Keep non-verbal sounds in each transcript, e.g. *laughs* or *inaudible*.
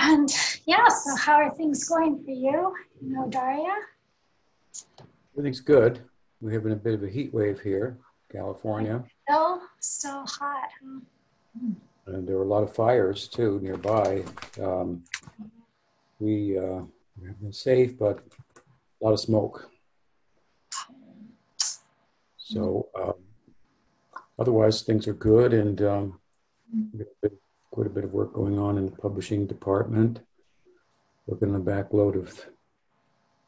And yeah, so how are things going for you? You know, Daria? Everything's good. We're having a bit of a heat wave here, California. Still, still hot. Huh? And there were a lot of fires too nearby. Um, we uh, have been safe, but a lot of smoke. So um, otherwise, things are good, and um, quite a bit of work going on in the publishing department. Working on the backload of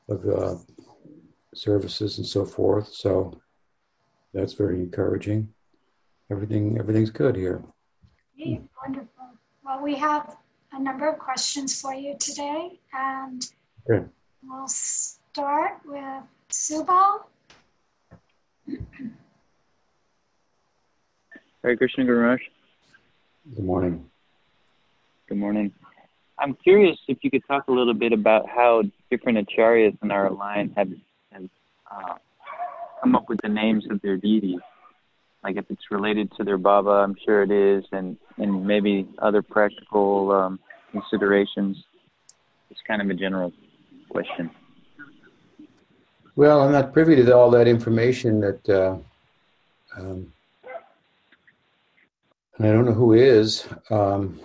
of uh, services and so forth. So that's very encouraging. Everything everything's good here. Hey, wonderful. Well, we have a number of questions for you today, and Good. we'll start with Subal. Hare Krishna Guru Good morning. Good morning. I'm curious if you could talk a little bit about how different acharyas in our line have, have uh, come up with the names of their deities. Like if it's related to their bhava, I'm sure it is, and, and maybe other practical um, considerations. It's kind of a general question. Well, I'm not privy to all that information that, uh, um, and I don't know who is. Um,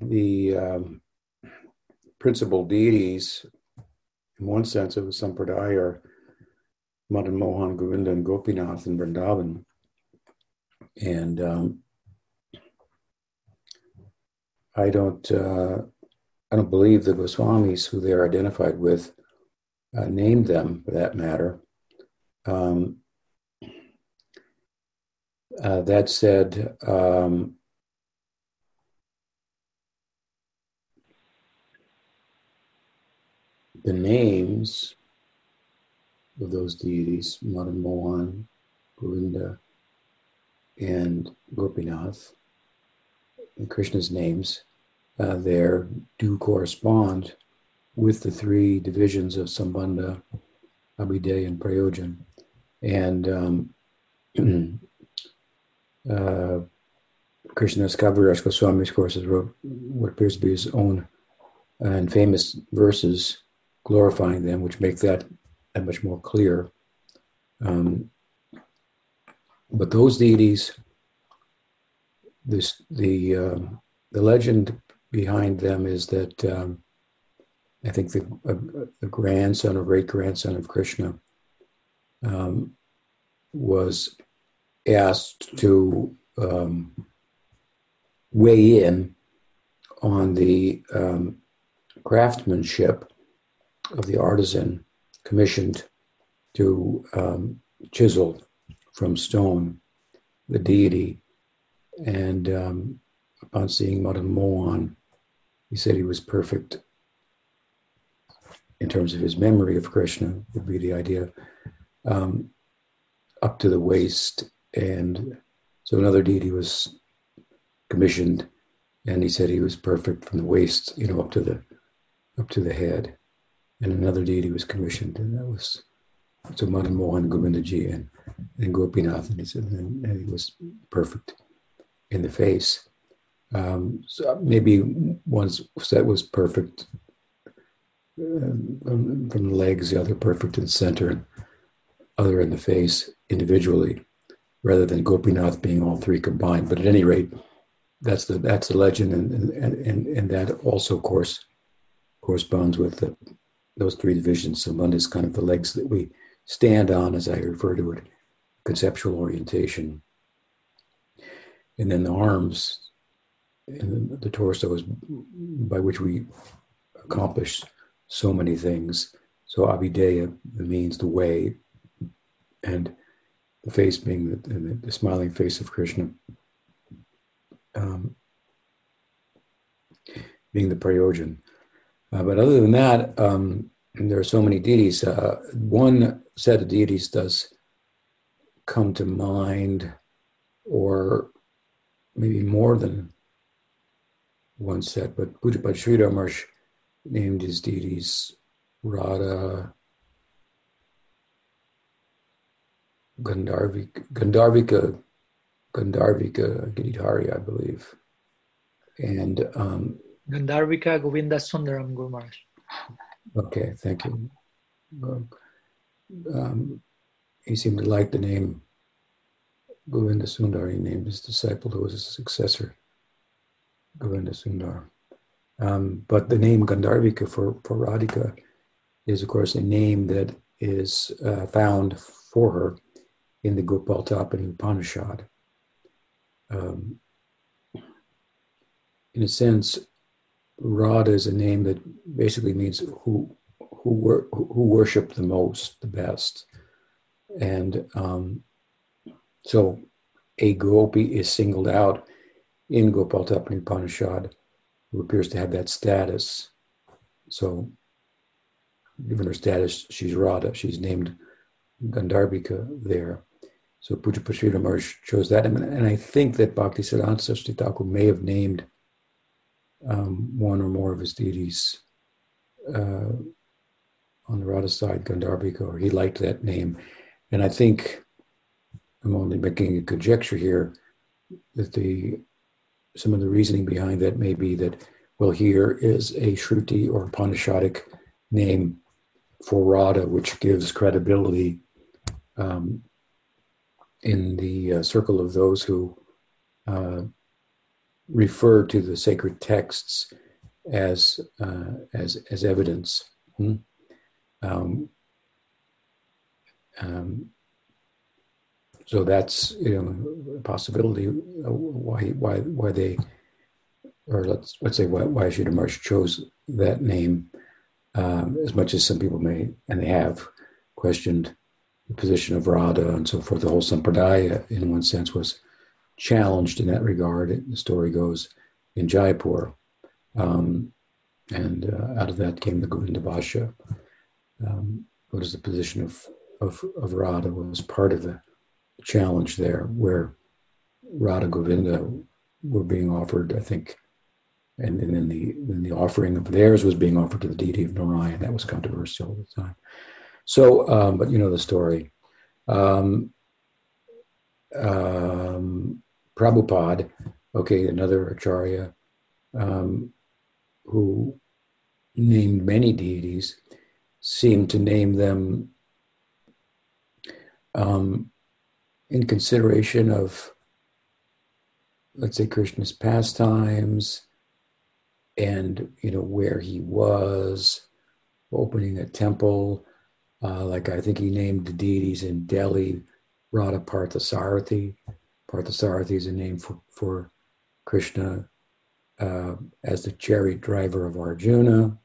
the um, principal deities, in one sense of the Sampradaya, are Madan Mohan, Govinda, and Gopinath in Vrindavan. And um, I don't, uh, I don't believe the Goswamis, who they're identified with, uh, named them for that matter. Um, uh, that said, um, the names of those deities, Madan Mohan, Govinda, and Gopinath, and Krishna's names uh, there do correspond with the three divisions of Sambandha, Abhideya, and Prayojan. And um, *clears throat* uh, Krishnadas Kaviraj Goswami, of course, has wrote what appears to be his own uh, and famous verses glorifying them, which make that that much more clear. Um, but those deities, this the uh, the legend behind them is that um, I think the, uh, the grandson or great grandson of Krishna um, was asked to um, weigh in on the um, craftsmanship of the artisan commissioned to um, chisel from stone the deity. And um, upon seeing Madan Mohan, he said he was perfect in terms of his memory of Krishna, would be the idea, um, up to the waist. And so another deity was commissioned, and he said he was perfect from the waist, you know, up to the up to the head. And another deity was commissioned, and that was so Madan Mohan Govindaji and, and Gopinath, and he said and, and he was perfect in the face. Um, so maybe one set was perfect um, from the legs, the other perfect in the center, other in the face individually, rather than Gopinath being all three combined. But at any rate, that's the that's the legend, and and and, and that also, of course, corresponds with the, those three divisions. So one is kind of the legs that we stand on, as I refer to it, conceptual orientation, and then the arms and the torso is by which we accomplish so many things. So Abhideya means the way, and the face being the, the smiling face of Krishna, um, being the prayojan. Uh, but other than that, um, there are so many deities. Uh, one set of deities does come to mind, or maybe more than one set, but Pujapad Sridhar Maharaj named his deities Radha, Gandharvika, Gandharvika, Gandharvika I believe. And um, Gandharvika Govinda Sundaram Guru Maharaj. Okay, thank you. Um, um, he seemed to like the name Govinda Sundar. He named his disciple who was his successor, Govinda Sundar. Um, but the name Gandharvika for, for Radhika is, of course, a name that is uh, found for her in the Gopal Tapani Upanishad. Um, in a sense, Radha is a name that basically means who who wor- who worship the most, the best, and um, so a gopi is singled out in Gopal Tapani Upanishad, who appears to have that status. So, given her status, she's Radha. She's named Gandharbika there. So Pujapad Sridhar Maharaj chose that. And, and I think that Bhakti Siddhanta Thakur may have named um, one or more of his deities uh, on the Radha side, Gandharbika, or he liked that name. And I think I'm only making a conjecture here that the some of the reasoning behind that may be that, well, here is a Shruti or Upanishadic name for Radha, which gives credibility um, in the uh, circle of those who uh, refer to the sacred texts as uh, as as evidence. Hmm? Um, um, so that's you know a possibility why why why they or let's let's say why, why Maharaj chose that name um, as much as some people may and they have questioned the position of Radha and so forth. The whole sampradaya, in one sense, was challenged in that regard. The story goes in Jaipur, um, and uh, out of that came the Govinda Bhashya. Um, what is the position of, of, of Radha was part of the challenge there, where Radha Govinda were being offered, I think, and, and then the then the offering of theirs was being offered to the deity of Narayan. That was controversial at the time. So, um, but you know the story. Um, um, Prabhupada, okay, another acharya, um, who named many deities, seemed to name them um, in consideration of, let's say, Krishna's pastimes and you know where he was, opening a temple uh, like I think he named the deities in Delhi, Radha Parthasarathi. Parthasarathi is a name for, for Krishna uh, as the chariot driver of Arjuna.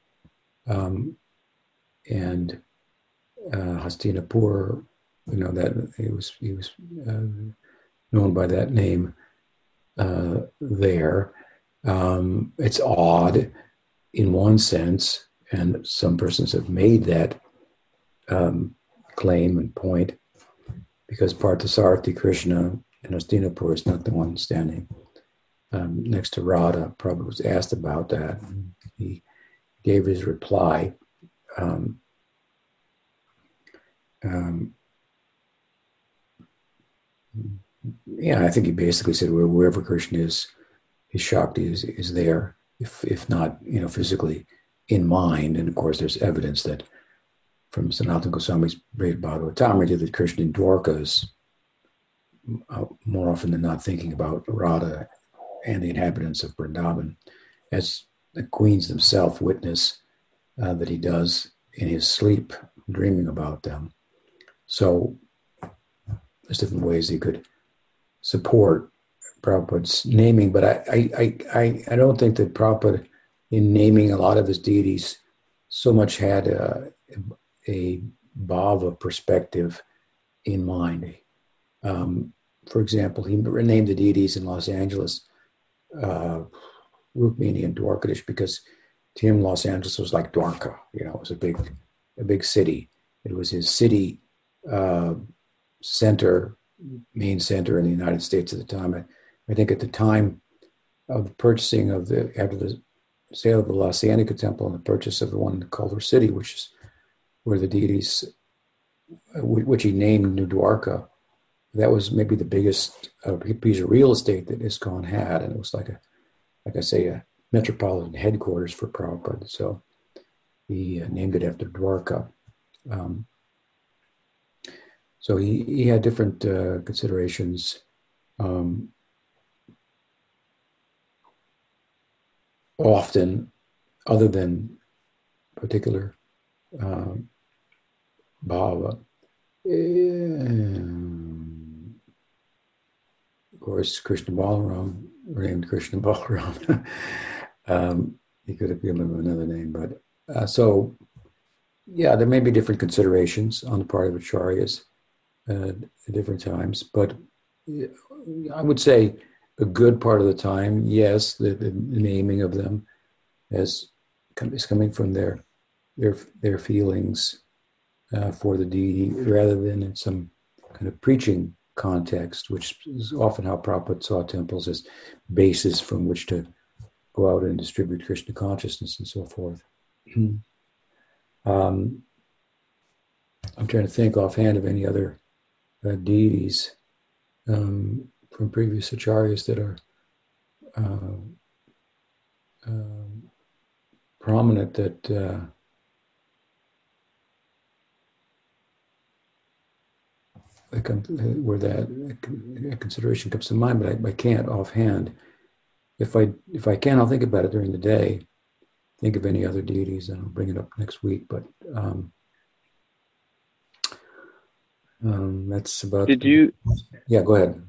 Um, and uh, Hastinapur, you know, that he was, he was uh, known by that name uh, there. Um, it's odd in one sense, and some persons have made that um, claim and point because Parthasarathi Krishna in Hastinapur is not the one standing um, next to Radha. Prabhupada was asked about that. He gave his reply. Um, um, yeah, I think he basically said wherever Krishna is, his Shakti is, is there, if, if not, you know, physically in mind. And of course, there's evidence that from Sanatana Goswami's Brihad Bhagavatamrita that Krishna and Dwarka is more often than not thinking about Radha and the inhabitants of Vrindavan, as the queens themselves witness uh, that he does in his sleep, dreaming about them. So there's different ways he could support Prabhupada's naming, but I, I, I, I don't think that Prabhupada, in naming a lot of his deities, so much had a, a bhava perspective in mind. Um, for example, he renamed the deities in Los Angeles uh, Rukmini and Dwarkadish because to him Los Angeles was like Dwarka. You know, it was a big, a big city. It was his city uh, center, main center in the United States at the time. I, think at the time of the purchasing of the after the sale of the La Cienega Temple and the purchase of the one in Culver City, which is where the deities, which he named New Dwarka, that was maybe the biggest uh, piece of real estate that ISKCON had, and it was like a, like I say, a metropolitan headquarters for Prabhupada. So he uh, named it after Dwarka. Um, so he, he had different uh, considerations. Um, often, other than particular um, bhava. Um, of course, Krishna Balaram, named Krishna Balaram. *laughs* um, he could have given him another name, but uh, so yeah, there may be different considerations on the part of acharyas uh, at different times, but I would say a good part of the time, yes, the, the naming of them as is coming from their their their feelings uh, for the deity rather than in some kind of preaching context, which is often how Prabhupada saw temples as bases from which to go out and distribute Krishna consciousness and so forth. *clears throat* um, I'm trying to think offhand of any other uh, deities um, from previous acharyas that are uh, um, prominent that where that consideration comes to mind, but I, I, can't offhand. If I if I can, I'll think about it during the day. Think of any other deities, and I'll bring it up next week. But um, um, that's about. Did you? Yeah, go ahead.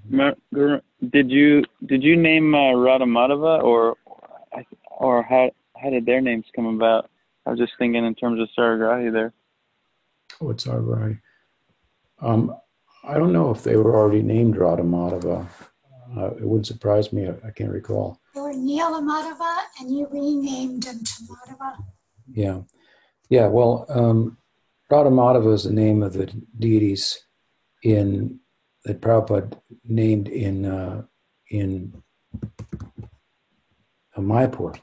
Did you did you name uh, Radha Madhava or or how how did their names come about? I was just thinking in terms of Saragrahi there. What's Saragrahi? Um, I don't know if they were already named Radha Madhava. Uh, it wouldn't surprise me. I, I can't recall. They were Nila Madhava, and you renamed them to Madhava. Yeah, yeah. Well, um, Radha Madhava is the name of the deities in that Prabhupada named in uh, in uh, Mayapur.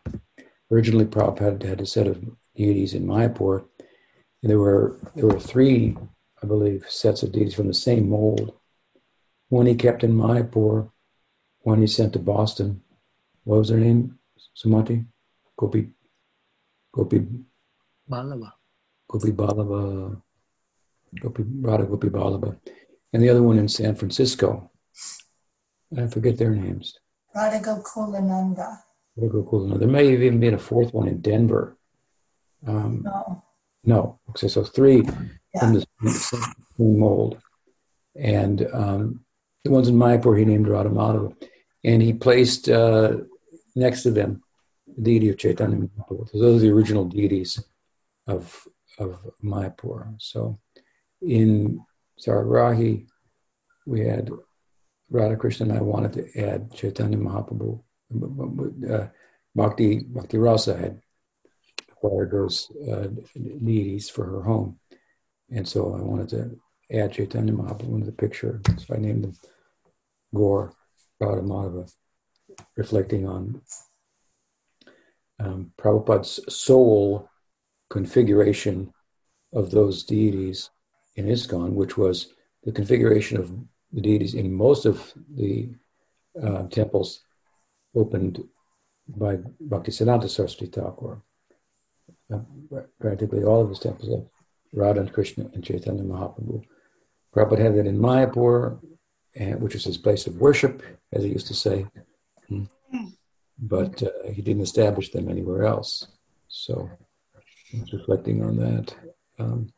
Originally, Prabhupada had a set of deities in Mayapur. There were there were three I believe, sets of deities from the same mold. One he kept in Mayapur, one he sent to Boston. What was her name, Sumati? Gopi, Gopi, Vallabha. Gopi Vallabha, Gopi Radha Gopi Vallabha, and the other one in San Francisco. I forget their names. Radha Gokulananda. Radha Gokulananda. There may have even been a fourth one in Denver. Um, no. No. Okay, so three from the same mold. And um, the ones in Mayapur he named Radha And he placed uh, next to them the deity of Chaitanya Mahaprabhu. Those are the original deities of, of Mayapur. So in Saragrahi, we had Radha Krishna and I wanted to add Chaitanya Mahaprabhu. Uh, Bhakti, Bhakti Rasa had acquired those uh, deities for her home. And so I wanted to add Chaitanya Mahaprabhu into the picture. So I named him Gaur Radha reflecting on um, Prabhupada's sole configuration of those deities in ISKCON, which was the configuration of the deities in most of the uh, temples opened by Bhaktisiddhanta Saraswati Thakur. Uh, practically all of his temples Radha and Krishna and Chaitanya Mahaprabhu. Prabhupada had that in Mayapur, which was his place of worship, as he used to say. Hmm. But uh, he didn't establish them anywhere else. So reflecting on that um,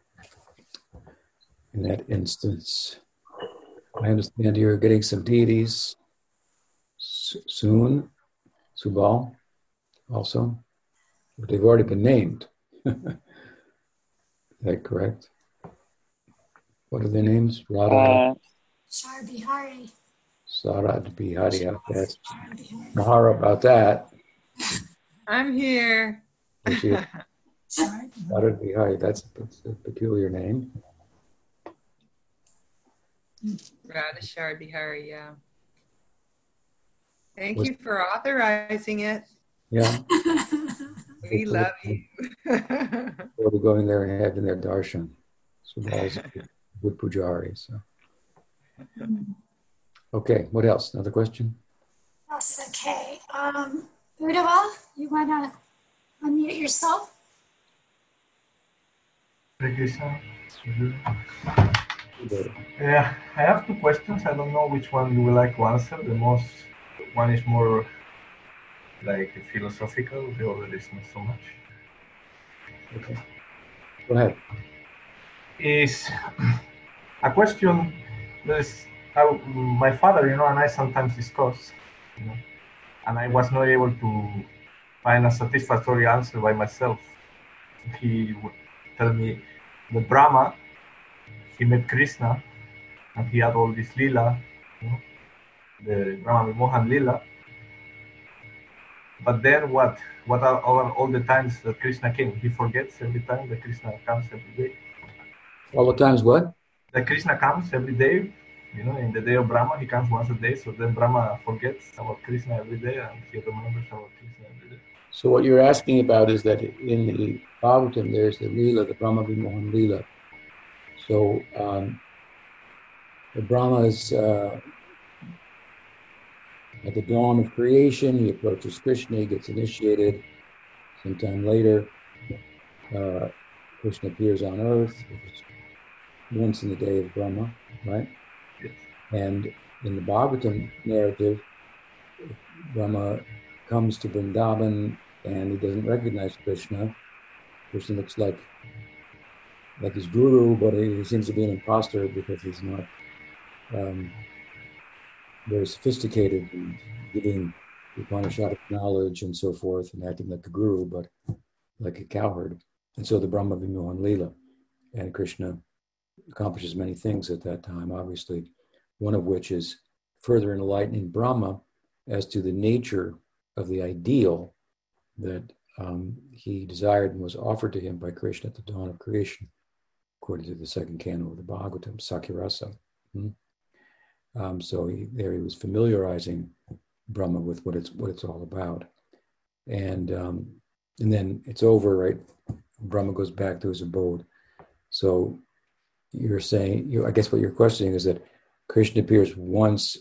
in that instance. I understand you're getting some deities soon, Subal also, but they've already been named. *laughs* that correct? What are their names? Radha? Uh, Sharbihari. Sarad Bihari. That's Mahara about that. I'm here. *laughs* Sarad Bihari. That's, that's a peculiar name. Radha Sharbihari, yeah. Thank Was, you for authorizing it. Yeah. *laughs* We love you. *laughs* we'll be going there and having their darshan. So that's *laughs* good pujari. So. Okay, what else? Another question? Yes, okay. Um, Uddhava, you want to unmute yourself? Hare Krishna. Yeah, I have two questions. I don't know which one you would like to answer. The most one is more like philosophical. The other is not so much. Okay. Go ahead. Is a question that is my father, you know, and I sometimes discuss, you know, and I was not able to find a satisfactory answer by myself. He would tell me the Brahma, he met Krishna, and he had all this lila, you know, the Brahma Mohan lila. But then what? What are all, all the times that Krishna came? He forgets every time that Krishna comes every day. All the times what? That Krishna comes every day. You know, in the day of Brahma, he comes once a day. So then Brahma forgets about Krishna every day, and he remembers about Krishna every day. So what you're asking about is that in the Bhagavatam, there's the Leela, the Brahma Vimohan Leela. So um, the Brahma is uh, at the dawn of creation. He approaches Krishna, he gets initiated. Sometime later, uh, Krishna appears on earth once in the day of Brahma, right? Yes. And in the Bhagavatam narrative, Brahma comes to Vrindavan and he doesn't recognize Krishna. Krishna looks like like his guru, but he seems to be an imposter because he's not um, very sophisticated in giving Upanishadic knowledge and so forth and acting like a guru, but like a cowherd. And so the Brahma Vimohan Leela and Krishna accomplishes many things at that time, obviously, one of which is further enlightening Brahma as to the nature of the ideal that um, he desired and was offered to him by Krishna at the dawn of creation, according to the second canto of the Bhagavatam, Sakirasa. Hmm? Um, so he, there he was familiarizing Brahma with what it's what it's all about, and um, and then it's over, right? Brahma goes back to his abode. So you're saying, you, I guess what you're questioning is that Krishna appears once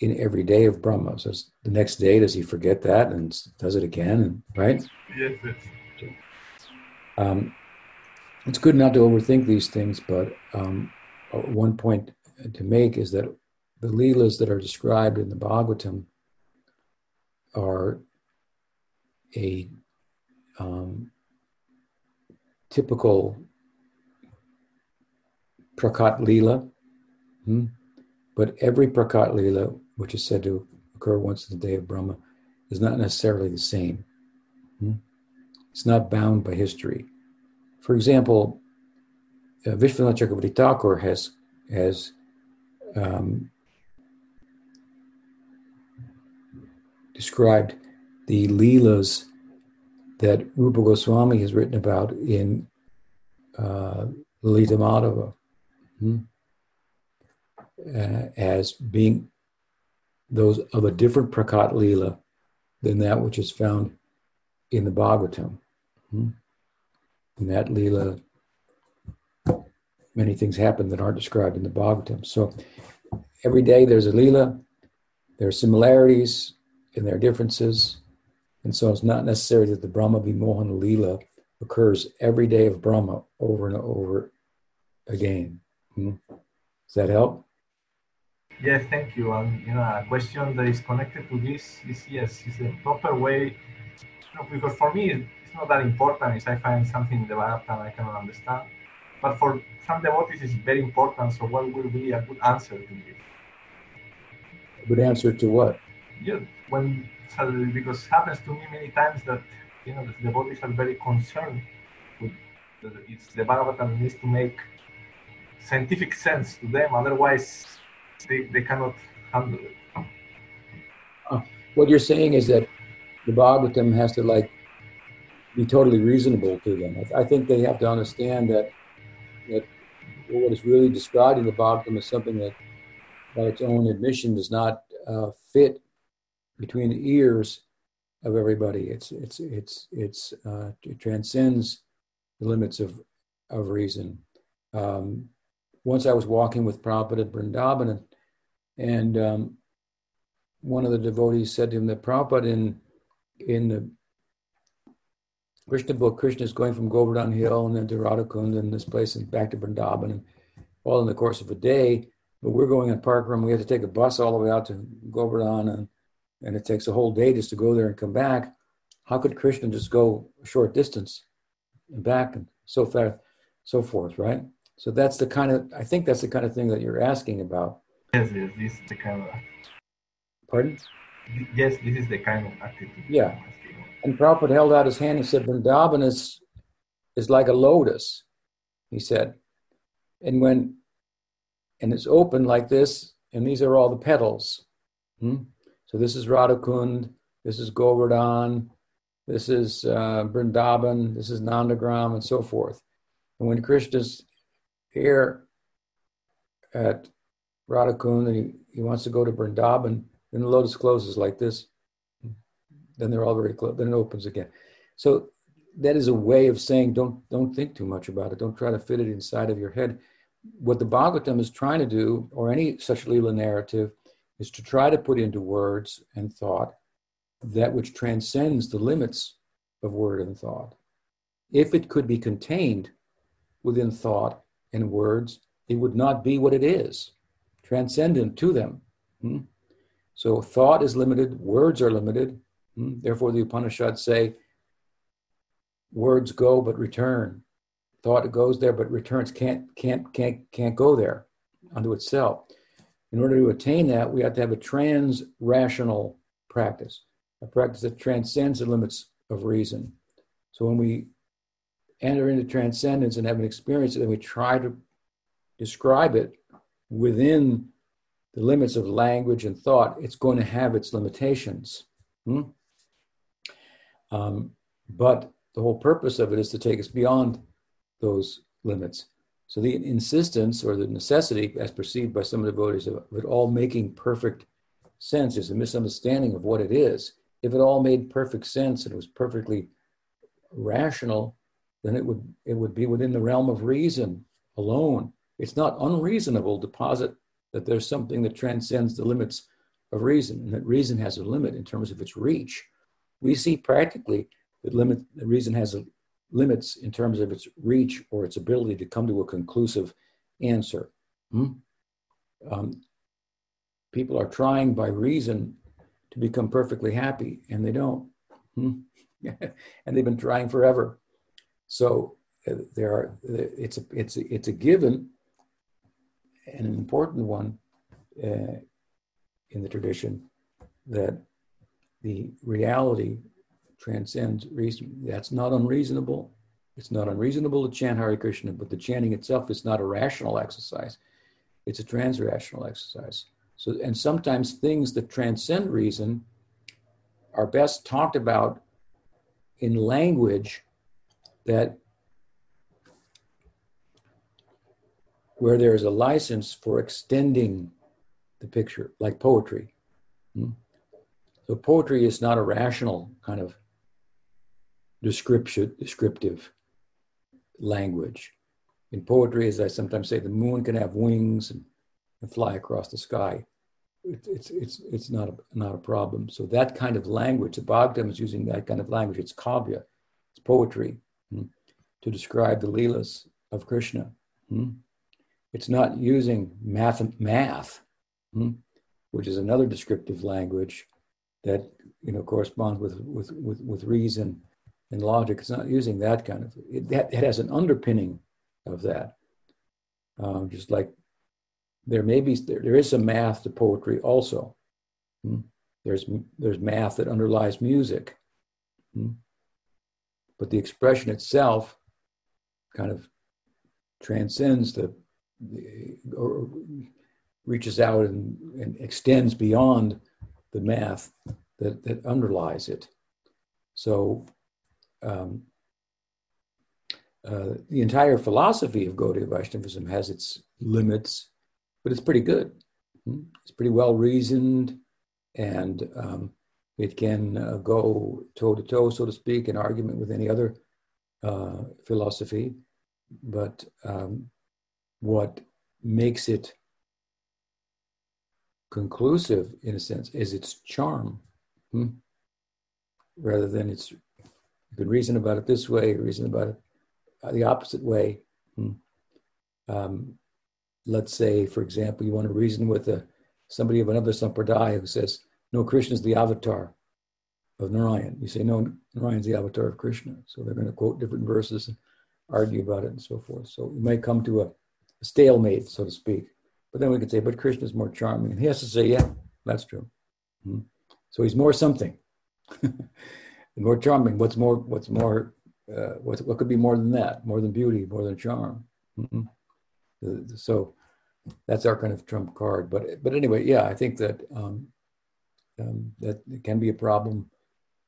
in every day of Brahma. So the next day, does he forget that and does it again? Right? Yes, yes. Um, it's good not to overthink these things, but um, one point to make is that the Leelas that are described in the Bhagavatam are a um, typical Prakat Leela. Hmm? But every Prakat Leela, which is said to occur once in the day of Brahma, is not necessarily the same. Hmm? It's not bound by history. For example, uh, Vishwanath Chakravarti Thakur has, has um, described the Leelas that Rupa Goswami has written about in uh, Lalita Madhava hmm, uh, as being those of a different Prakat Leela than that which is found in the Bhagavatam. Hmm. In that Leela, many things happen that aren't described in the Bhagavatam. So every day there's a Leela, there are similarities, there are differences. And so it's not necessary that the Brahma Vimohan Leela occurs every day of Brahma over and over again. Hmm? Does that help? Yes, thank you. And you know, a question that is connected to this is yes, is the proper way. You know, because for me, it's not that important if I find something in the Bhagavatam I cannot understand. But for some devotees, it's very important. So, what will be a good answer to this? A good answer to what? Yeah, when suddenly, because it happens to me many times that you know the devotees are very concerned with the, it's the Bhagavatam needs to make scientific sense to them, otherwise they, they cannot handle it. Uh, what you're saying is that the Bhagavatam has to like be totally reasonable to them. I, I think they have to understand that that what is really described in the Bhagavatam is something that, by its own admission, does not uh, fit between the ears of everybody. It's it's it's it's uh, it transcends the limits of of reason. Um, once I was walking with Prabhupada at Vrindavan, and, um, one of the devotees said to him that Prabhupada in in the Krishna book, Krishna is going from Govardhan Hill and then to Radhakund and this place and back to Vrindavan and all in the course of a day. But we're going on Parikram. We have to take a bus all the way out to Govardhan and, and it takes a whole day just to go there and come back. How could Krishna just go a short distance and back and so forth, so forth, right? So that's the kind of, I think that's the kind of thing that you're asking about. Yes, yes, this is the kind of, Pardon? yes, this is the kind of attitude. Yeah. And Prabhupada held out his hand and said, Vrindavan is, is like a lotus, he said. And when, and it's open like this, and these are all the petals. Hmm? So this is Radhakund, this is Govardhan, this is uh, Vrindavan, this is Nandagram, and so forth. And when Krishna's here at Radhakund and he, he wants to go to Vrindavan, then the lotus closes like this then they're all very close. Then it opens again. So that is a way of saying don't don't think too much about it. Don't try to fit it inside of your head. What the Bhagavatam is trying to do, or any such Leela narrative, is to try to put into words and thought that which transcends the limits of word and thought. If it could be contained within thought and words, it would not be what it is, transcendent to them. Hmm? So thought is limited, words are limited, Hmm? Therefore, the Upanishads say, words go but return. Thought goes there but returns can't can't can't can't go there unto itself. In order to attain that, we have to have a trans-rational practice, a practice that transcends the limits of reason. So when we enter into transcendence and have an experience, then we try to describe it within the limits of language and thought, it's going to have its limitations. Hmm? Um, but the whole purpose of it is to take us beyond those limits. So the insistence or the necessity, as perceived by some of the devotees, of it all making perfect sense is a misunderstanding of what it is. If it all made perfect sense and it was perfectly rational, then it would it would be within the realm of reason alone. It's not unreasonable to posit that there's something that transcends the limits of reason, and that reason has a limit in terms of its reach we see practically that limit the reason has a, limits in terms of its reach or its ability to come to a conclusive answer. Hmm? Um, people are trying by reason to become perfectly happy, and they don't. Hmm? *laughs* and they've been trying forever. So uh, there are. It's a it's a, it's a given, and an important one uh, in the tradition that the reality transcends reason. That's not unreasonable. It's not unreasonable to chant Hare Krishna, but the chanting itself is not a rational exercise. It's a transrational exercise. So, and sometimes things that transcend reason are best talked about in language that where there is a license for extending the picture, like poetry. Hmm? So poetry is not a rational kind of description, descriptive language. In poetry, as I sometimes say, the moon can have wings and, and fly across the sky. It, it's it's it's not a, not a problem. So that kind of language, the Bhagavatam is using that kind of language. It's kavya, it's poetry hmm, to describe the leelas of Krishna. Hmm. It's not using math, math, hmm, which is another descriptive language that you know corresponds with with with, with reason and logic. It's not using that kind of it. That it has an underpinning of that. Um, just like there may be there, there is some math to poetry also. Hmm? There's there's math that underlies music, hmm? but the expression itself kind of transcends the, the or reaches out and, and extends beyond the math that, that underlies it. So um, uh, the entire philosophy of Gaudiya Vaishnavism has its limits, but it's pretty good. Hmm? It's pretty well reasoned, and um, it can uh, go toe to toe, so to speak, in argument with any other uh, philosophy. But um, what makes it conclusive, in a sense, is its charm. Hmm? rather than it's you reason about it this way, reason about it uh, the opposite way. Hmm. Um, let's say, for example, you want to reason with a, somebody of another sampradaya who says, no, Krishna is the avatar of Narayan. You say, no, Narayan is the avatar of Krishna. So they're going to quote different verses and argue about it and so forth. So you might come to a, a stalemate, so to speak. But then we could say, but Krishna is more charming. And he has to say, yeah, that's true. Hmm. So he's more something. *laughs* more charming. What's more? What's more? Uh, what, what could be more than that? More than beauty, more than charm. Mm-hmm. So that's our kind of trump card. But but anyway, yeah, I think that um, um, that can be a problem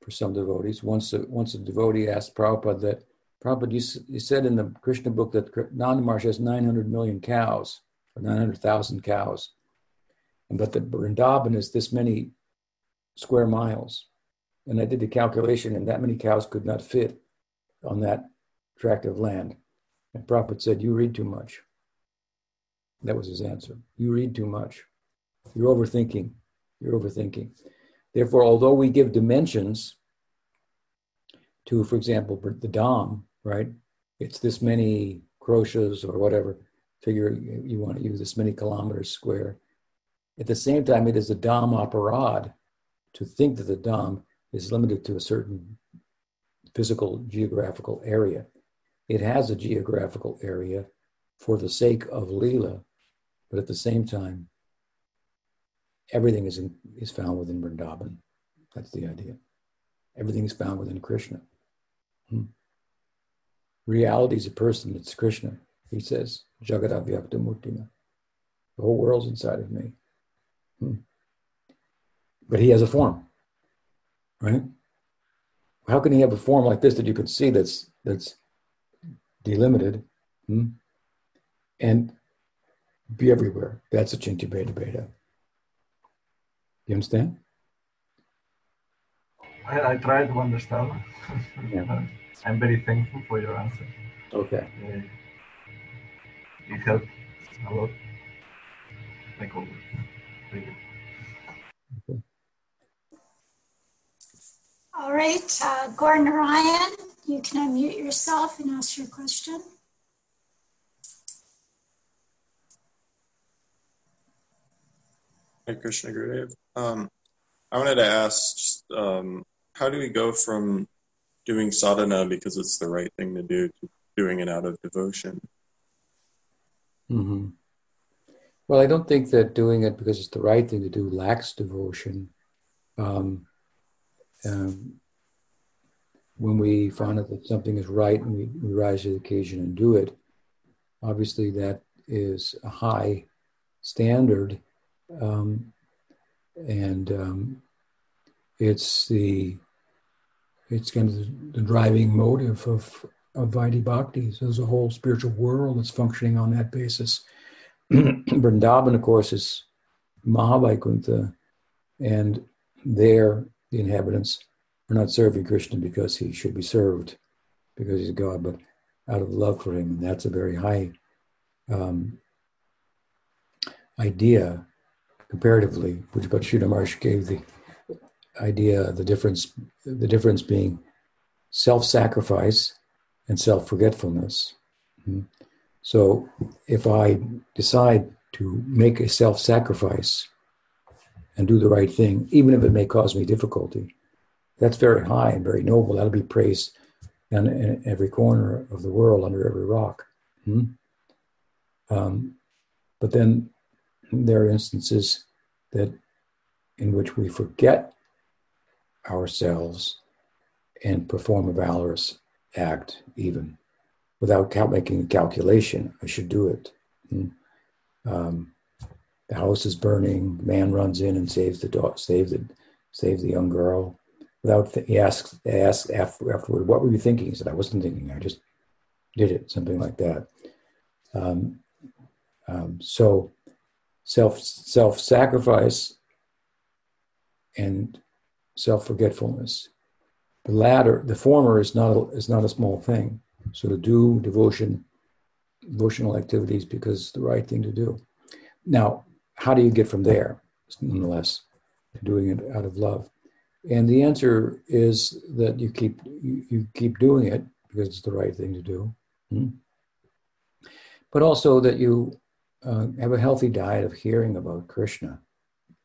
for some devotees. Once a, once a devotee asked Prabhupada that Prabhupada, you, you said in the Krishna book that Nanda Maharaj has 900 million cows or 900,000 cows, and but the Vrindavan is this many square miles. And I did the calculation, and that many cows could not fit on that tract of land. And Prabhupada said, You read too much. That was his answer. You read too much. You're overthinking. You're overthinking. Therefore, although we give dimensions to, for example, the Dham, right? It's this many kroshas or whatever figure you want to use, this many kilometers square. At the same time, it is a Dham aparad to think that the Dham is limited to a certain physical geographical area. It has a geographical area for the sake of Leela, but at the same time, everything is, in, is found within Vrindavan. That's the idea. Everything is found within Krishna. Hmm. Reality is a person, it's Krishna. He says, Jagadavyakta Murtina. The whole world's inside of me. Hmm. But he has a form, right? How can he have a form like this that you can see that's that's delimited hmm? and be everywhere? That's achintya bhedabheda. You understand? I, I try to understand. *laughs* Yeah. I'm very thankful for your answer. Okay. it helped a lot. Like always. Thank you. All right, uh, Gordon Ryan, you can unmute yourself and ask your question. Hi, Krishna Gurudev. Um, I wanted to ask, um, how do we go from doing sadhana because it's the right thing to do to doing it out of devotion? Mm-hmm. Well, I don't think that doing it because it's the right thing to do lacks devotion. Um, um, when we find out that something is right and we, we rise to the occasion and do it, obviously that is a high standard. Um, and um, it's the it's kind of the, driving motive of of Vaidhi Bhakti. So there's a whole spiritual world that's functioning on that basis. *clears throat* Vrindavan, of course, is Mahavaikuntha, and there the inhabitants are not serving Krishna because he should be served, because he's God, but out of love for him. And that's a very high um, idea comparatively, which but Maharaj gave the idea, the difference, the difference being self-sacrifice and self-forgetfulness. Mm-hmm. So if I decide to make a self-sacrifice and do the right thing, even if it may cause me difficulty. That's very high and very noble. That'll be praised in, in every corner of the world, under every rock. Hmm? Um, but then there are instances that in which we forget ourselves and perform a valorous act, even without making a calculation. I should do it. Hmm? Um, the house is burning. Man runs in and saves the dog, saves the, saves the young girl. Without th- he asks, asks after, afterward, "What were you thinking?" He said, "I wasn't thinking. I just did it." Something like that. Um, um, so, self self sacrifice and self forgetfulness. The latter, the former, is not a, is not a small thing. So to do devotion, devotional activities because it's the right thing to do. Now, how do you get from there, nonetheless, to doing it out of love? And the answer is that you keep you, you keep doing it because it's the right thing to do. Hmm? But also that you uh, have a healthy diet of hearing about Krishna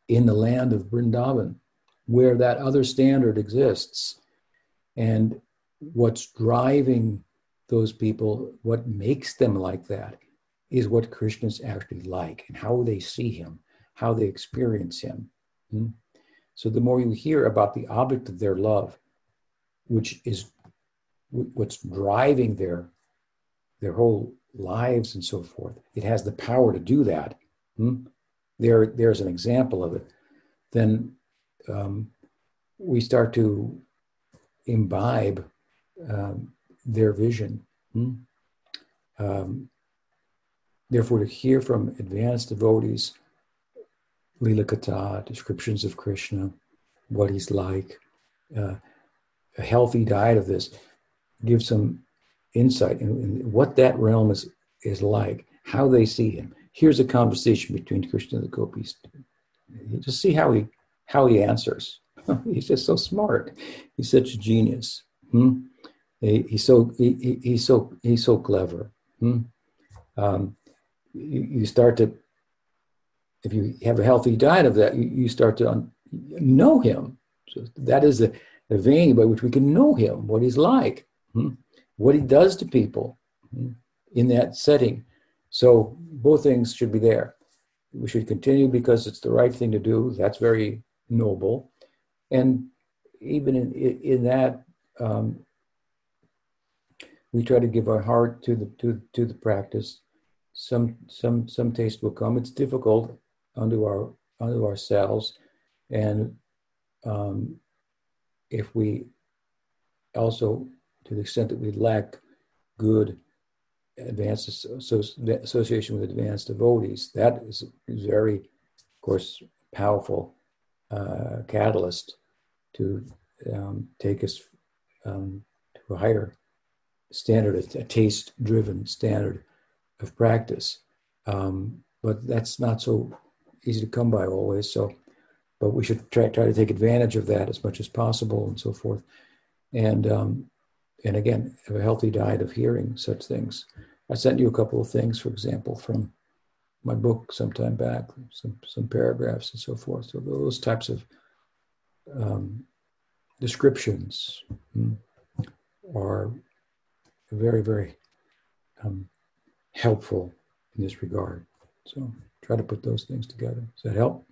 in the land of Vrindavan, where that other standard exists. And what's driving those people, what makes them like that, is what Krishna's actually like and how they see him, how they experience him. Hmm? So the more you hear about the object of their love, which is what's driving their their whole lives and so forth, it has the power to do that. Hmm? There, there's an example of it. Then um, we start to imbibe um, their vision. Hmm? Um, therefore, to hear from advanced devotees, Lila Kata, descriptions of Krishna, what he's like, uh, a healthy diet of this gives some insight in, in, what that realm is, is like, how they see him. Here's a conversation between Krishna and the gopis. You just see how he how he answers. *laughs* he's just so smart. He's such a genius. Hmm? He, he's so he, he's so he's so clever. Hmm? Um, you, you, start to, if you have a healthy diet of that, you, you start to un, know him. So that is the, the vein by which we can know him, what he's like, hmm? what he does to people hmm? in that setting. So both things should be there. We should continue because it's the right thing to do. That's very noble, and even in in that um, we try to give our heart to the to, to the practice. Some some some taste will come. It's difficult unto our unto ourselves, and um, if we also, to the extent that we lack good advanced association with advanced devotees, that is, very, of course, powerful uh, catalyst to um, take us um, to a higher standard, a, a taste driven standard of practice. Um, but that's not so easy to come by always. So, but we should try, try to take advantage of that as much as possible and so forth. And, um, and again, have a healthy diet of hearing such things. I sent you a couple of things, for example, from my book some time back, some, some paragraphs and so forth. So those types of um, descriptions hmm, are very, very um, helpful in this regard. So try to put those things together. Does that help?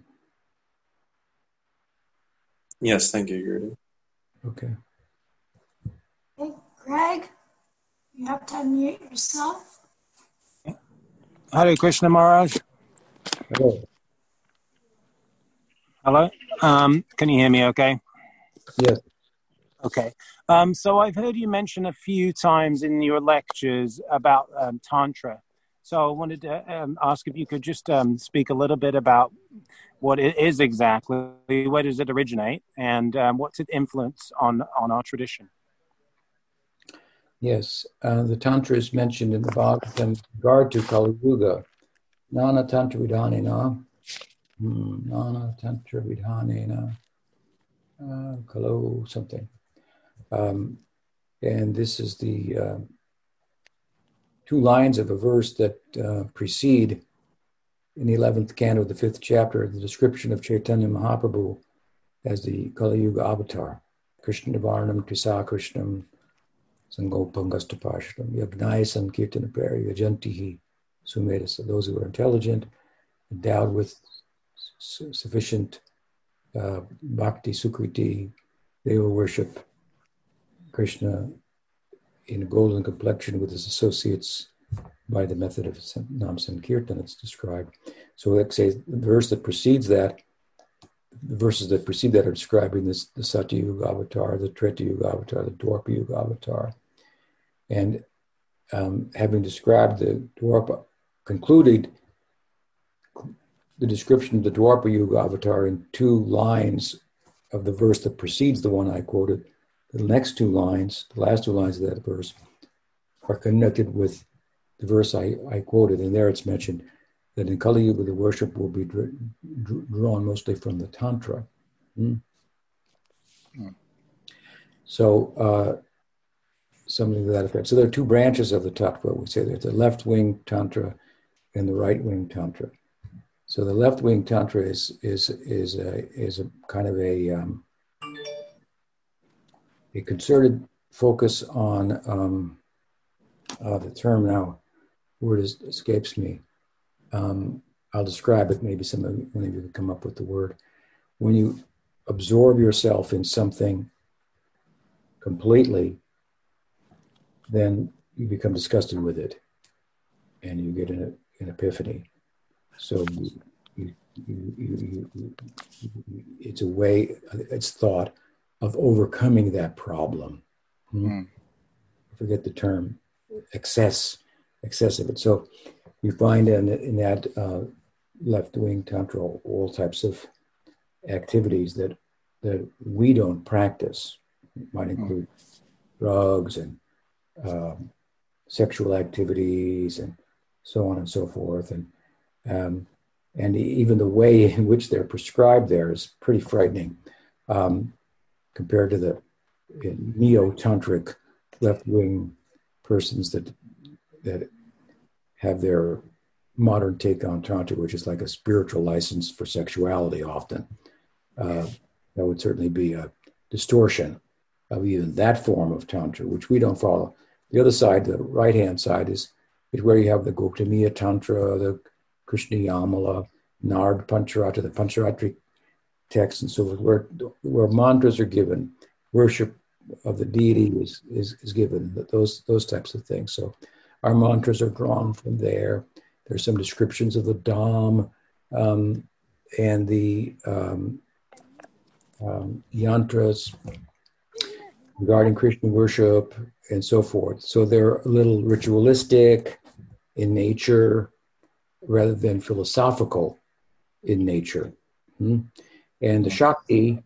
Yes, thank you, Guru. Okay. Hey, Greg, you have to unmute yourself. Hare Krishna Maharaj. Hello. Hello. Um, can you hear me okay? Yes. Okay. Um, so I've heard you mention a few times in your lectures about um, Tantra. So I wanted to um, ask if you could just um, speak a little bit about what it is exactly, where does it originate, and um, what's its influence on, on our tradition? Yes, uh, the Tantra is mentioned in the Bhagavatam in regard to Kali Yuga. Nana Tantra Vidhanena. Hmm, Nana Tantra Vidhanena. Uh, Kalo something. Um, and this is the uh, two lines of a verse that uh, precede in the 11th canto of the fifth chapter the description of Chaitanya Mahaprabhu as the Kali Yuga avatar. Krishna Nivarnam Krisa Krishnam Sangopangastapashram Yagnaya Sankirtana Yajantihi Sumedasa. Those who are intelligent, endowed with su- sufficient uh, bhakti, sukriti, they will worship Krishna in a golden complexion with his associates by the method of Nam Sankirtan, it's described. So let's say the verse that precedes that, the verses that precede that are describing this, the Satya Yuga avatar, the Treta Yuga avatar, the Dwapara Yuga avatar. And um, having described the Dwapara, concluded the description of the Dwapara Yuga avatar in two lines of the verse that precedes the one I quoted. The next two lines, the last two lines of that verse, are connected with the verse I, I quoted. And there it's mentioned that in Kali Yuga, the worship will be dr- drawn mostly from the Tantra. Hmm? So uh, something to that effect. So there are two branches of the Tattva. We say there's the left wing Tantra and the right wing Tantra. So the left wing Tantra is is is a, is a kind of a um, a concerted focus on um, uh, the term now word is, escapes me. Um, I'll describe it. Maybe some of one of you can come up with the word. When you absorb yourself in something completely, then you become disgusted with it, and you get an, an epiphany. So you, you, you, it's a way. It's thought of overcoming that problem. Hmm. I forget the term. Excess, excess of it. So you find in, in that uh, left wing tantra all types of activities that that we don't practice. It might hmm. include drugs and um, sexual activities and so on and so forth. And um, and even the way in which they're prescribed there is pretty frightening um, compared to the neo-tantric left-wing persons that that have their modern take on tantra, which is like a spiritual license for sexuality. Often, uh, that would certainly be a distortion of even that form of tantra, which we don't follow. The other side, the right-hand side, is is where you have the Gautamiya Tantra, the Krishna Yamala, Narad Pancharatra, the Pancharatri texts, and so forth, where, where mantras are given, worship of the deity is, is, is given, those, those types of things. So our mantras are drawn from there. There's some descriptions of the Dham um, and the um, um, yantras regarding Krishna worship and so forth. So they're a little ritualistic in nature rather than philosophical in nature. Hmm? And the Shakti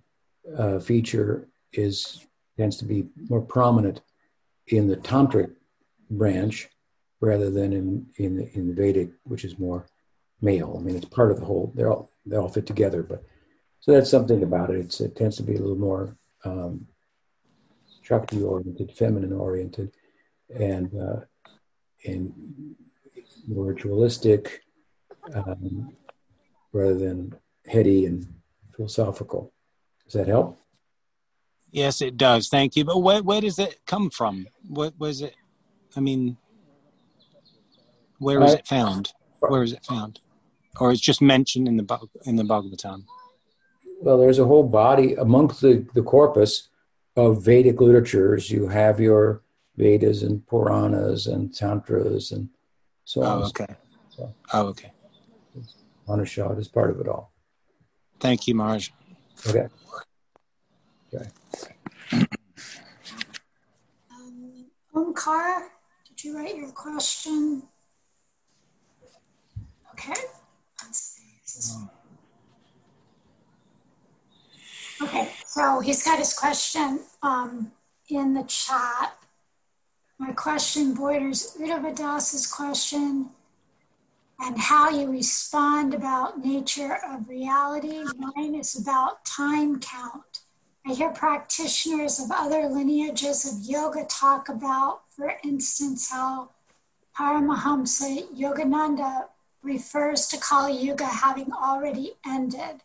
uh, feature is tends to be more prominent in the tantric branch rather than in in the, in the Vedic, which is more male. I mean, it's part of the whole. They're all they all fit together, but so that's something about it. It's, it tends to be a little more um, Shakti oriented, feminine oriented, and uh, and more ritualistic um, rather than heady and philosophical. Does that help? Yes, it does. Thank you. But where, where does it come from? What was it? I mean, where is uh, it found? Where is it found? Or it's just mentioned in the in the Bhagavatam? Well, there's a whole body amongst the, the corpus of Vedic literatures. You have your Vedas and Puranas and Tantras and so on. Oh, okay. So, oh, okay. Upanishad is part of it all. Thank you, Marge. Okay. Okay. Um, Omkar, did you write your question? Okay. Let's see. Okay, so he's got his question um, in the chat. My question borders Udavadas's question and how you respond about nature of reality. Mine is about time count. I hear practitioners of other lineages of yoga talk about, for instance, how Paramahamsa Yogananda refers to Kali Yuga having already ended.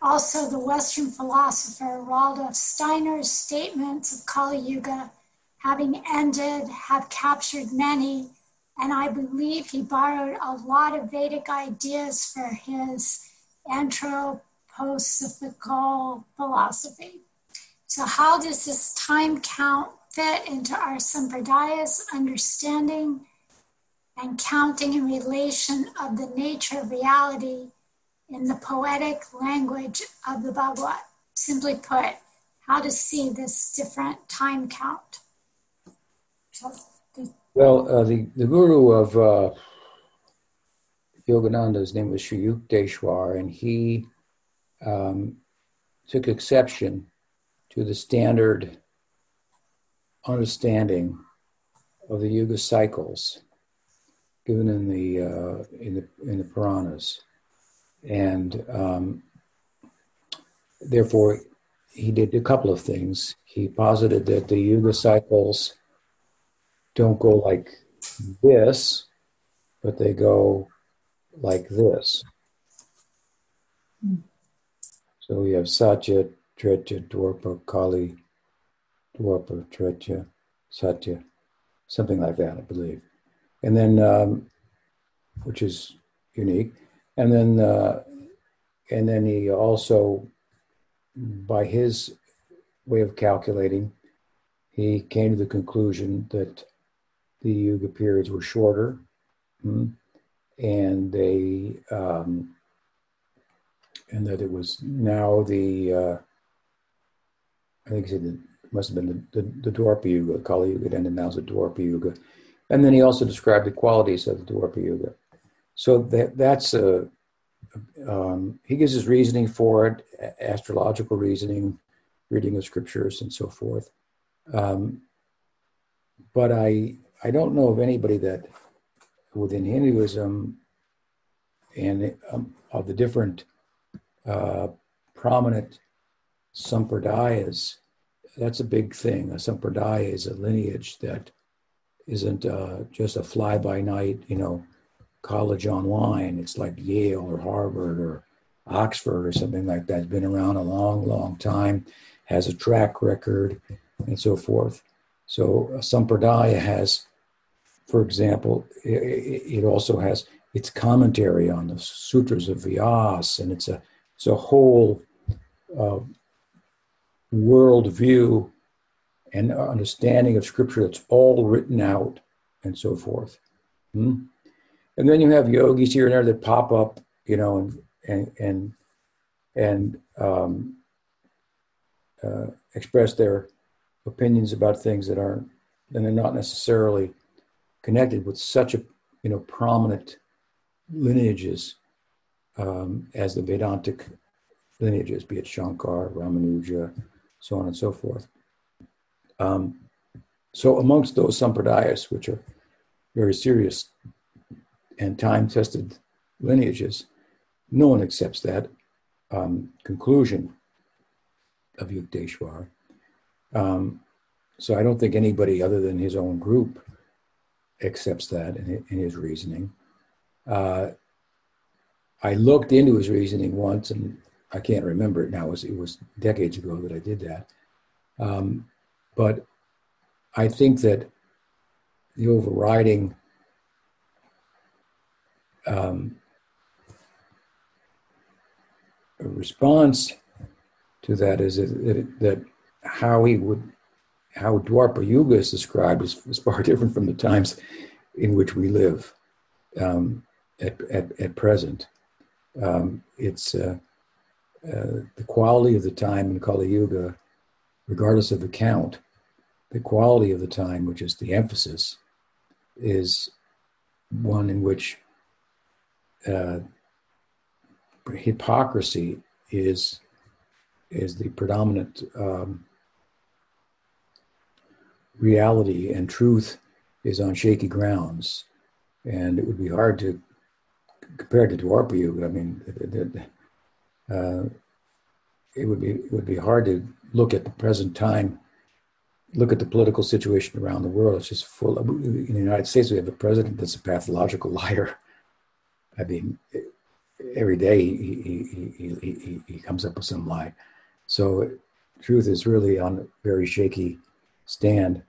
Also, the Western philosopher Rudolf Steiner's statements of Kali Yuga having ended have captured many and I believe he borrowed a lot of Vedic ideas for his anthroposophical philosophy. So, how does this time count fit into our Sampradaya's understanding and counting in relation of the nature of reality in the poetic language of the Bhagavad? Simply put, how to see this different time count. So, well, uh, the, the guru of uh, Yogananda's name was Sri Yukteswar, and he um, took exception to the standard understanding of the Yuga cycles given in the uh, in the in the Puranas, and um, therefore he did a couple of things. He posited that the yuga cycles don't go like this, but they go like this. So we have Satya, Treta, Dwapara, Kali, Dwapara, Treta, Satya, something like that, I believe. And then, um, which is unique. And then, uh, and then he also, by his way of calculating, he came to the conclusion that the yuga periods were shorter, hmm, and they um, and that it was now the uh, I think he said it must have been the, the, the Dwapara Yuga, Kali Yuga, and now the Dwapara Yuga. And then he also described the qualities of the Dwapara Yuga. So that that's a um, he gives his reasoning for it, astrological reasoning, reading of scriptures, and so forth. Um, but I I don't know of anybody that within Hinduism and um, of the different uh, prominent sampradayas, that's a big thing. A sampradaya is a lineage that isn't uh, just a fly by night, you know, college online. It's like Yale or Harvard or Oxford or something like that. It's been around a long, long time, has a track record, and so forth. So a sampradaya has, for example, it, also has its commentary on the sutras of Vyas, and it's a it's a whole uh, world view and understanding of scripture that's all written out and so forth. Hmm? And then you have yogis here and there that pop up, you know, and and and and um, uh, express their opinions about things that aren't and they're not necessarily connected with such a you know prominent lineages um, as the Vedantic lineages, be it Shankar, Ramanuja, so on and so forth. Um, so, amongst those sampradayas, which are very serious and time tested lineages, no one accepts that um, conclusion of Yukteswar. Um, so, I don't think anybody other than his own group accepts that in, his reasoning. Uh, I looked into his reasoning once, and I can't remember it now. It was, it was decades ago that I did that. Um, but I think that the overriding um, response to that is that, that how he would, how Dwapara Yuga is described is, is far *laughs* different from the times in which we live um, at, at, at present. Um, it's uh, uh, the quality of the time in Kali Yuga, regardless of the count, the quality of the time, which is the emphasis, is one in which uh, hypocrisy is is the predominant um, reality, and truth is on shaky grounds, and it would be hard to compared to Dwapara I mean, uh, it would be it would be hard to look at the present time, look at the political situation around the world. It's just full. Of, in the United States, we have a president that's a pathological *laughs* liar. I mean, every day he he, he, he, he comes up with some lie. So, truth is really on a very shaky stand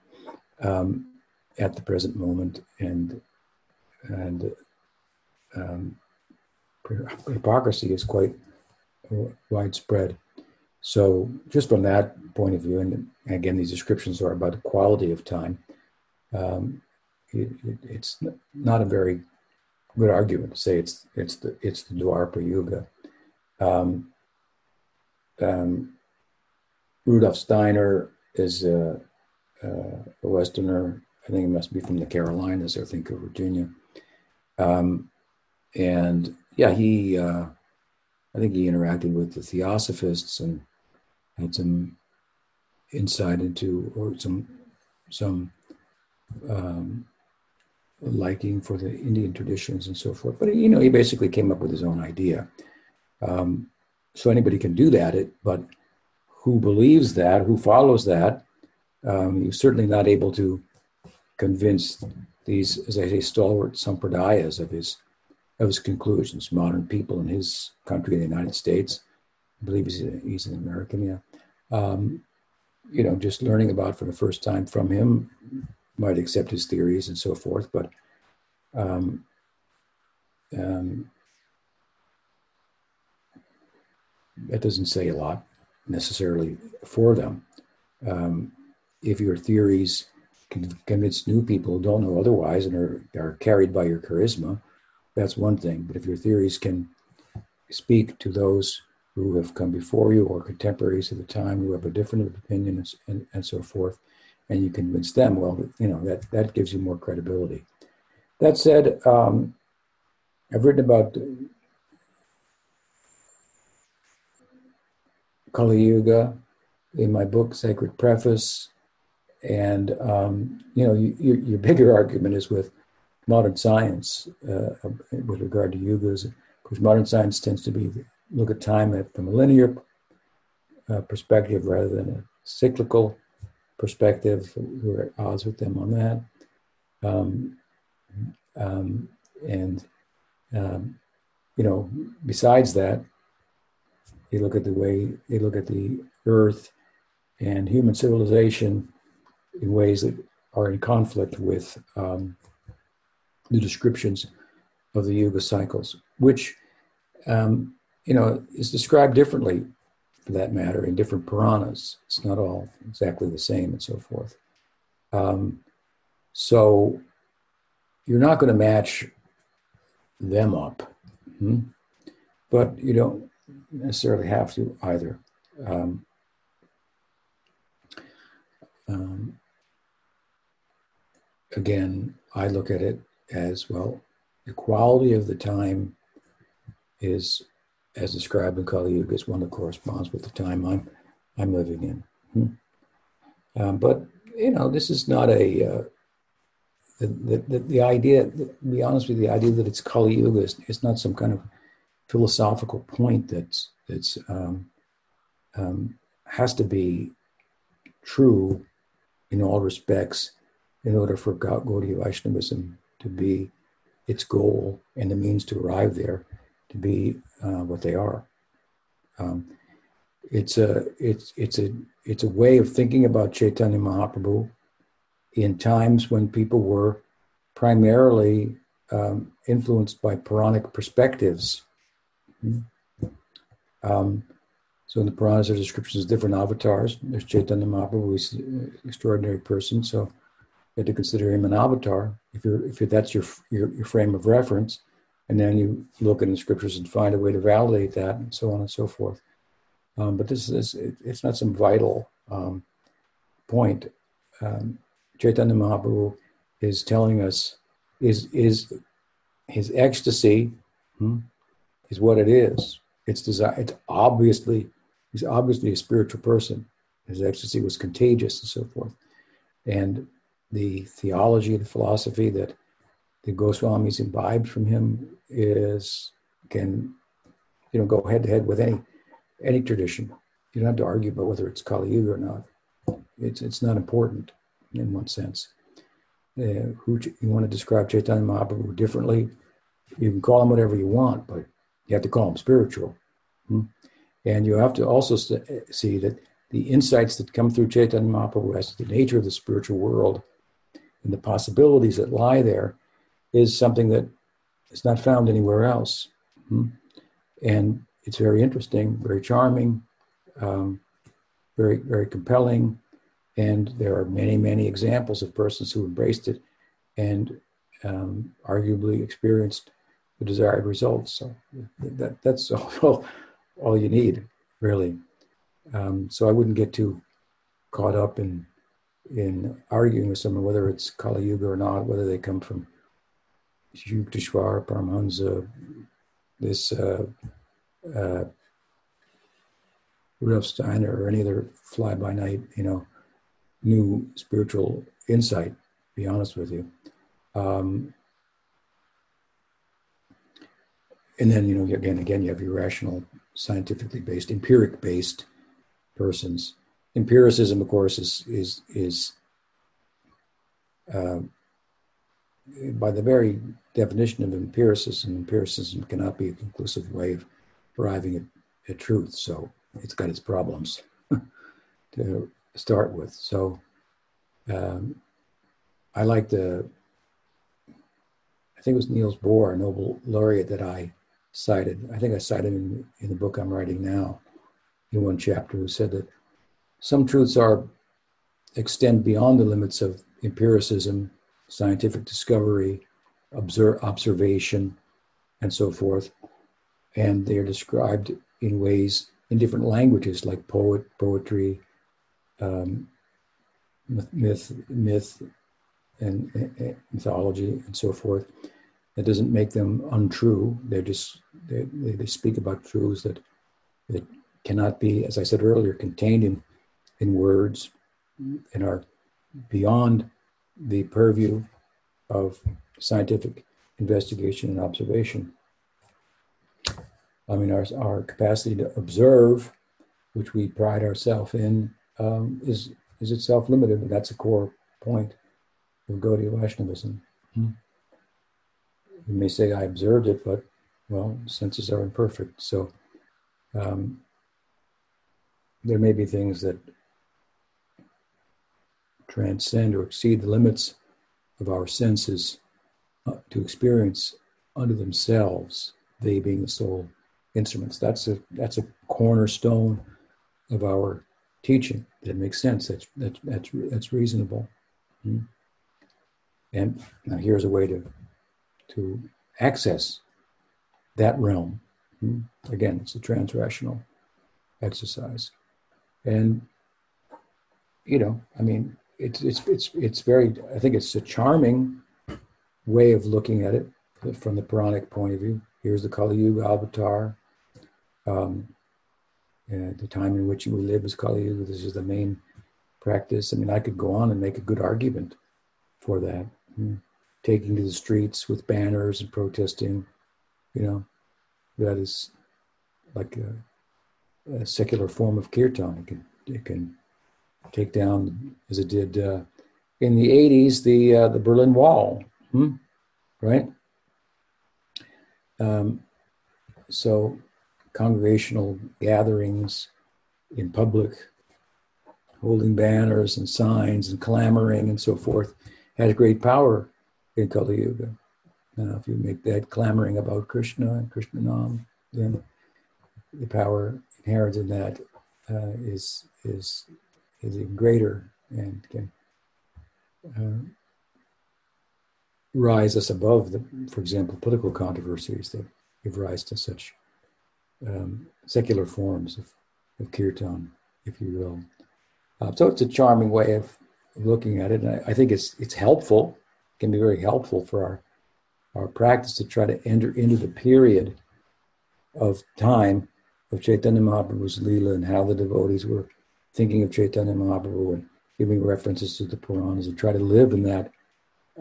um, at the present moment, and and um, hypocrisy is quite widespread. So, just from that point of view, and again, these descriptions are about the quality of time. Um, it, it, it's not a very good argument to say it's it's the it's the Dwapara Yuga. Um, um, Rudolf Steiner is a, a, Westerner. I think he must be from the Carolinas or think of Virginia. Um, and yeah, he, uh, I think he interacted with the Theosophists and had some insight into or some some um, liking for the Indian traditions and so forth. But you know, he basically came up with his own idea. Um, so anybody can do that. It, but who believes that, who follows that, um, you're certainly not able to convince these, as I say, stalwart sampradayas of his of his conclusions. Modern people in his country, the United States, I believe he's, a, he's an American, yeah. Um, you know, just learning about for the first time from him might accept his theories and so forth, but um, um, that doesn't say a lot necessarily for them. Um, if your theories can convince new people who don't know otherwise and are, are carried by your charisma, that's one thing. But if your theories can speak to those who have come before you or contemporaries at the time who have a different opinion and, and so forth, and you convince them, well, you know, that, that gives you more credibility. That said, um, I've written about Kali Yuga in my book, Sacred Preface. And, um, you know, you, your, bigger argument is with modern science uh, with regard to yugas, because modern science tends to be look at time from a linear uh, perspective rather than a cyclical perspective. We're at odds with them on that. Um, um, and, um, you know, besides that, they look at the way they look at the earth and human civilization in ways that are in conflict with um, the descriptions of the yuga cycles, which um, you know is described differently, for that matter, in different Puranas. It's not all exactly the same, and so forth. Um, so you're not going to match them up, hmm? but you don't necessarily have to either. Um, um, again, I look at it as well. The quality of the time is, as described in Kali Yuga, is one that corresponds with the time I'm I'm living in. Hmm. Um, but you know, this is not a uh, the, the, the idea. To be honest with you, the idea that it's Kali Yuga is, is not some kind of philosophical point that's that's um, um, has to be true in all respects in order for Gaudiya Vaishnavism to be its goal and the means to arrive there to be uh, what they are. Um, it's a it's it's a it's a way of thinking about Chaitanya Mahaprabhu in times when people were primarily um, influenced by Puranic perspectives. Um, so in the Puranas, there are descriptions of different avatars. There's Chaitanya Mahaprabhu, he's an extraordinary person. So you have to consider him an avatar if you're if that's your, your your frame of reference, and then you look in the scriptures and find a way to validate that, and so on and so forth. Um, but this is it's not some vital um, point. Um, Chaitanya Mahaprabhu is telling us is is his ecstasy hmm, is what it is. It's desire. It's obviously he's obviously a spiritual person. His ecstasy was contagious and so forth, and the theology, the philosophy that the Goswamis imbibed from him is can you know go head to head with any any tradition. You don't have to argue about whether it's Kali Yuga or not. It's it's not important in one sense. Uh, who you want to describe Chaitanya Mahaprabhu differently? You can call him whatever you want, but you have to call him spiritual. Hmm? And you have to also see that the insights that come through Chaitanya Mahaprabhu as to the nature of the spiritual world and the possibilities that lie there is something that is not found anywhere else. Hmm? And it's very interesting, very charming, um, very, very compelling. And there are many, many examples of persons who embraced it and um, arguably experienced the desired results. So that, that's *laughs* all, all you need, really. Um, so I wouldn't get too caught up in in arguing with someone whether it's Kali Yuga or not, whether they come from Yukteswar, Paramahansa, this uh, uh, Rudolf Steiner, or any other fly by night, you know, new spiritual insight. Be honest with you. Um, and then, you know, again, again, you have your rational, scientifically based, empiric based persons. Empiricism, of course, is is is uh, by the very definition of empiricism, empiricism cannot be a conclusive way of arriving at, at truth. So it's got its problems *laughs* to start with. So um, I like the, I think it was Niels Bohr, a Nobel laureate, that I cited. I think I cited in, in the book I'm writing now, in one chapter, who said that some truths are extend beyond the limits of empiricism, scientific discovery, observe, observation, and so forth. And they are described in ways in different languages like poet, poetry, um, myth, myth, and, and, mythology, and so forth. That doesn't make them untrue. They're just they, they speak about truths that that cannot be, as I said earlier, contained in in words and are beyond the purview of scientific investigation and observation. I mean, our, our capacity to observe, which we pride ourselves in, um, is, is itself limited. That's a core point of Gaudiya Vaishnavism. Hmm. You may say, I observed it, but, well, senses are imperfect. So um, there may be things that transcend or exceed the limits of our senses uh, to experience unto themselves, they being the sole instruments. That's a that's a cornerstone of our teaching. That makes sense. That's that's that's that's reasonable. Mm-hmm. And now here's a way to to access that realm. Mm-hmm. Again, it's a transrational exercise, and you know, I mean, it's it's it's it's very. I think it's a charming way of looking at it from the Puranic point of view. Here's the Kali Yuga avatar. Um, the time in which we live is Kali Yuga. This is the main practice. I mean, I could go on and make a good argument for that. Hmm. Taking to the streets with banners and protesting, you know, that is like a, a secular form of kirtan. It can, it can take down, as it did uh, in the 80s, the, uh, the Berlin Wall, hmm? right? Um, so, congregational gatherings in public, holding banners and signs and clamoring and so forth, had great power in Kali Yuga. Now, if you make that clamoring about Krishna and Krishna Nam, then the power inherent in that uh, is is is even greater and can uh, rise us above the, for example, political controversies that give rise to such um, secular forms of, of kirtan, if you will. Uh, so it's a charming way of looking at it, and I, I, think it's it's helpful. Can be very helpful for our our practice to try to enter into the period of time of Chaitanya Mahaprabhu's Leela and how the devotees were thinking of Chaitanya Mahaprabhu and giving references to the Puranas and try to live in that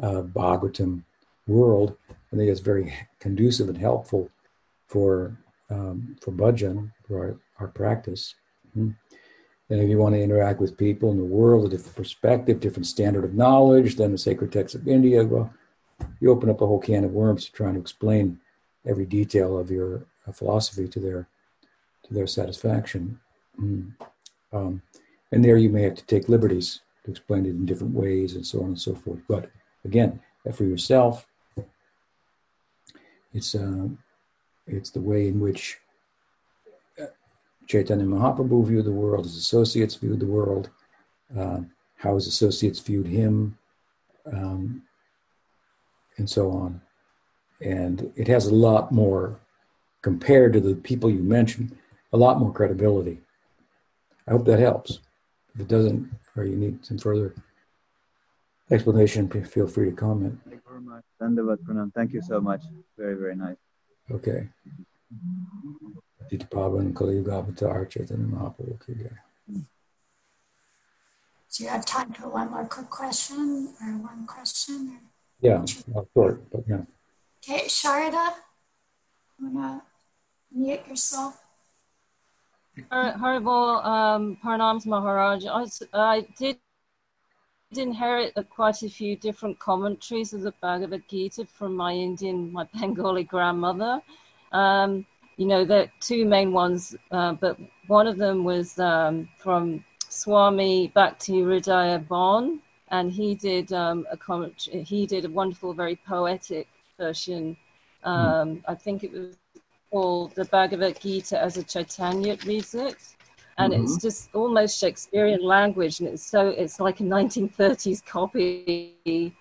uh, Bhagavatam world. I think it's very conducive and helpful for um, for bhajan, for our, our practice. Mm-hmm. And if you want to interact with people in the world, a different perspective, different standard of knowledge than the sacred texts of India, well, you open up a whole can of worms trying to explain every detail of your uh, philosophy to their to their satisfaction. Mm. Um, and there you may have to take liberties to explain it in different ways and so on and so forth. But again, for yourself, it's uh, it's the way in which uh, Chaitanya Mahaprabhu viewed the world, his associates viewed the world, uh, how his associates viewed him, um, and so on. And it has a lot more, compared to the people you mentioned, a lot more credibility. I hope that helps. If it doesn't, or you need some further explanation, feel free to comment. Thank you very much. Dandavat Thank you so much. Very, very nice. Okay. Dita Pavan Kaliyuga Mahaprabhu Do you have time for one more quick question or one question? Or yeah, short, but yeah. Okay, Sharada, wanna mute yourself? Har- Haribol um, Pranams Maharaj, I did inherit uh, quite a few different commentaries of the Bhagavad Gita from my Indian, my *laughs* Bengali grandmother. Um, you know, there are two main ones, uh, but one of them was um, from Swami Bhakti Hridaya Bon, and he did um, a comment. He did a wonderful, very poetic version. Um, I think it was called the Bhagavad Gita as a Chaitanya reads it, and it's just almost Shakespearean language, and it's so it's like a 1930s copy,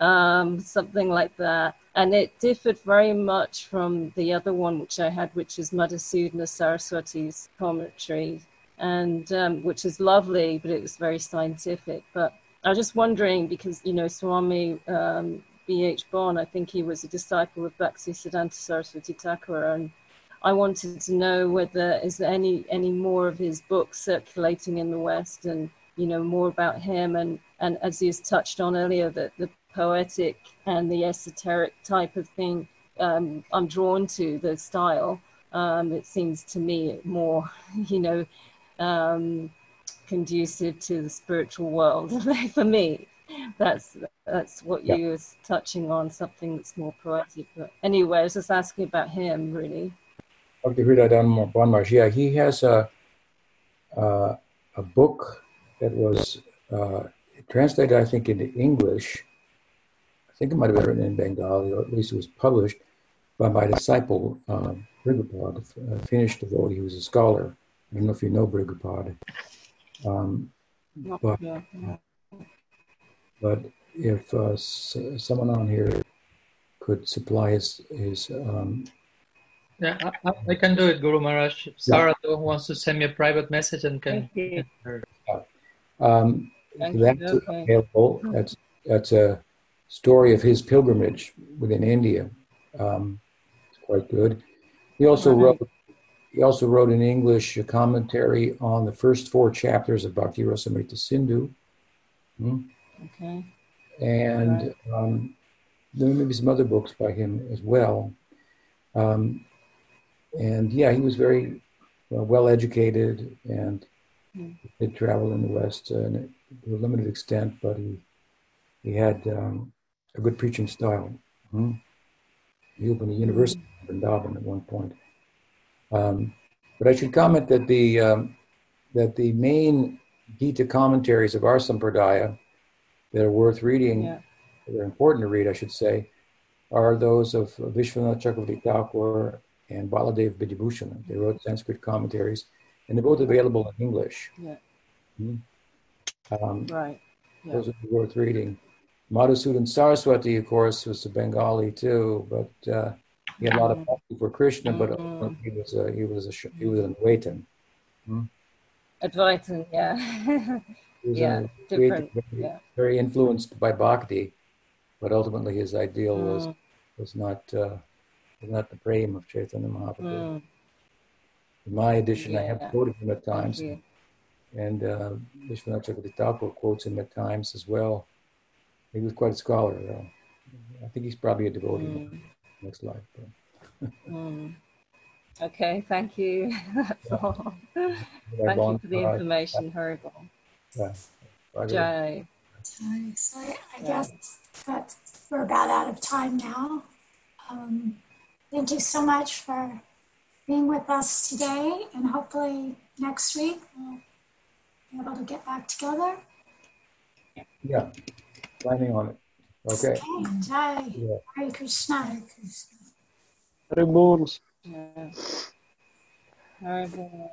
um, something like that. And it differed very much from the other one which I had, which is Madhusudana Saraswati's commentary, and um, which is lovely, but it was very scientific. But I was just wondering because you know Swami um, B.H. Bon, I think he was a disciple of Bhaktisiddhanta Saraswati Thakur, and I wanted to know whether is there any any more of his books circulating in the West, and you know more about him, and and as he has touched on earlier, that the poetic and the esoteric type of thing um, I'm drawn to the style. Um, it seems to me more, *laughs* you know, um, conducive to the spiritual world *laughs* for me. That's that's what Yeah. you was touching on, something that's more poetic. But anyway, I was just asking about him, really. Dr. Hridayan Bon yeah, he has a, uh, a book that was uh, translated, I think, into English. I think it might have been written in Bengali, or at least it was published by my disciple, uh, Brigapad, a Finnish devotee He was a scholar. I don't know if you know Brigapad. Um, Not- but, but if uh, s- someone on here could supply his, his um, Yeah, I, I- I can do it, Guru Maharaj. Sarah though, wants to send me a private message and can. Thank you. Um, Thank that's you. Available. That's that's a story of his pilgrimage within India. Um, it's quite good. He also Right. wrote. He also wrote in English a commentary on the first four chapters of Bhakti Rasamrita Sindhu, Hmm. Okay. And um, there may be some other books by him as well. Um, and yeah, he was very uh, well educated and Hmm. did travel in the West uh, to a limited extent, but he he had um, a good preaching style. Mhm. He opened a university in Vrindavan at one point. Um, but I should comment that the um, that the main Gita commentaries of our Sampradaya that are worth reading, Yeah. that are important to read, I should say, are those of Vishwanath Chakravarti Thakur and Baladev Vidyabhushana. They wrote Sanskrit commentaries, and they're both available in English. Yeah. Mhm. Um, Right. Yeah. those are worth reading. Madhusudan Saraswati, of course, was a Bengali too, but uh, he had a lot of bhakti for Krishna, but Mhm. he was a, he was a, he was an Advaitin. Advaitin, yeah. *laughs* He was yeah, different. very, Yeah. very influenced by bhakti, but ultimately his ideal was Mm, was not uh, was not the prema of Chaitanya Mahaprabhu. mm, In my edition, I have quoted him at times, you. and uh, Vishwanath Chakravarti Thakur quotes him at times as well. He was quite a scholar, though. I think he's probably a devotee Mm, next life. *laughs* Mm. Okay, thank you. *laughs* That's Yeah. all. Thank you for the information, Haribol. Yeah. I really- Jai. So I, I Yeah. guess that we're about out of time now. Um, thank you so much for being with us today, and hopefully next week we'll be able to get back together. Yeah, planning on it. Okay. Okay, Jai, Yeah. Hare Krishna. Yeah. Haribol.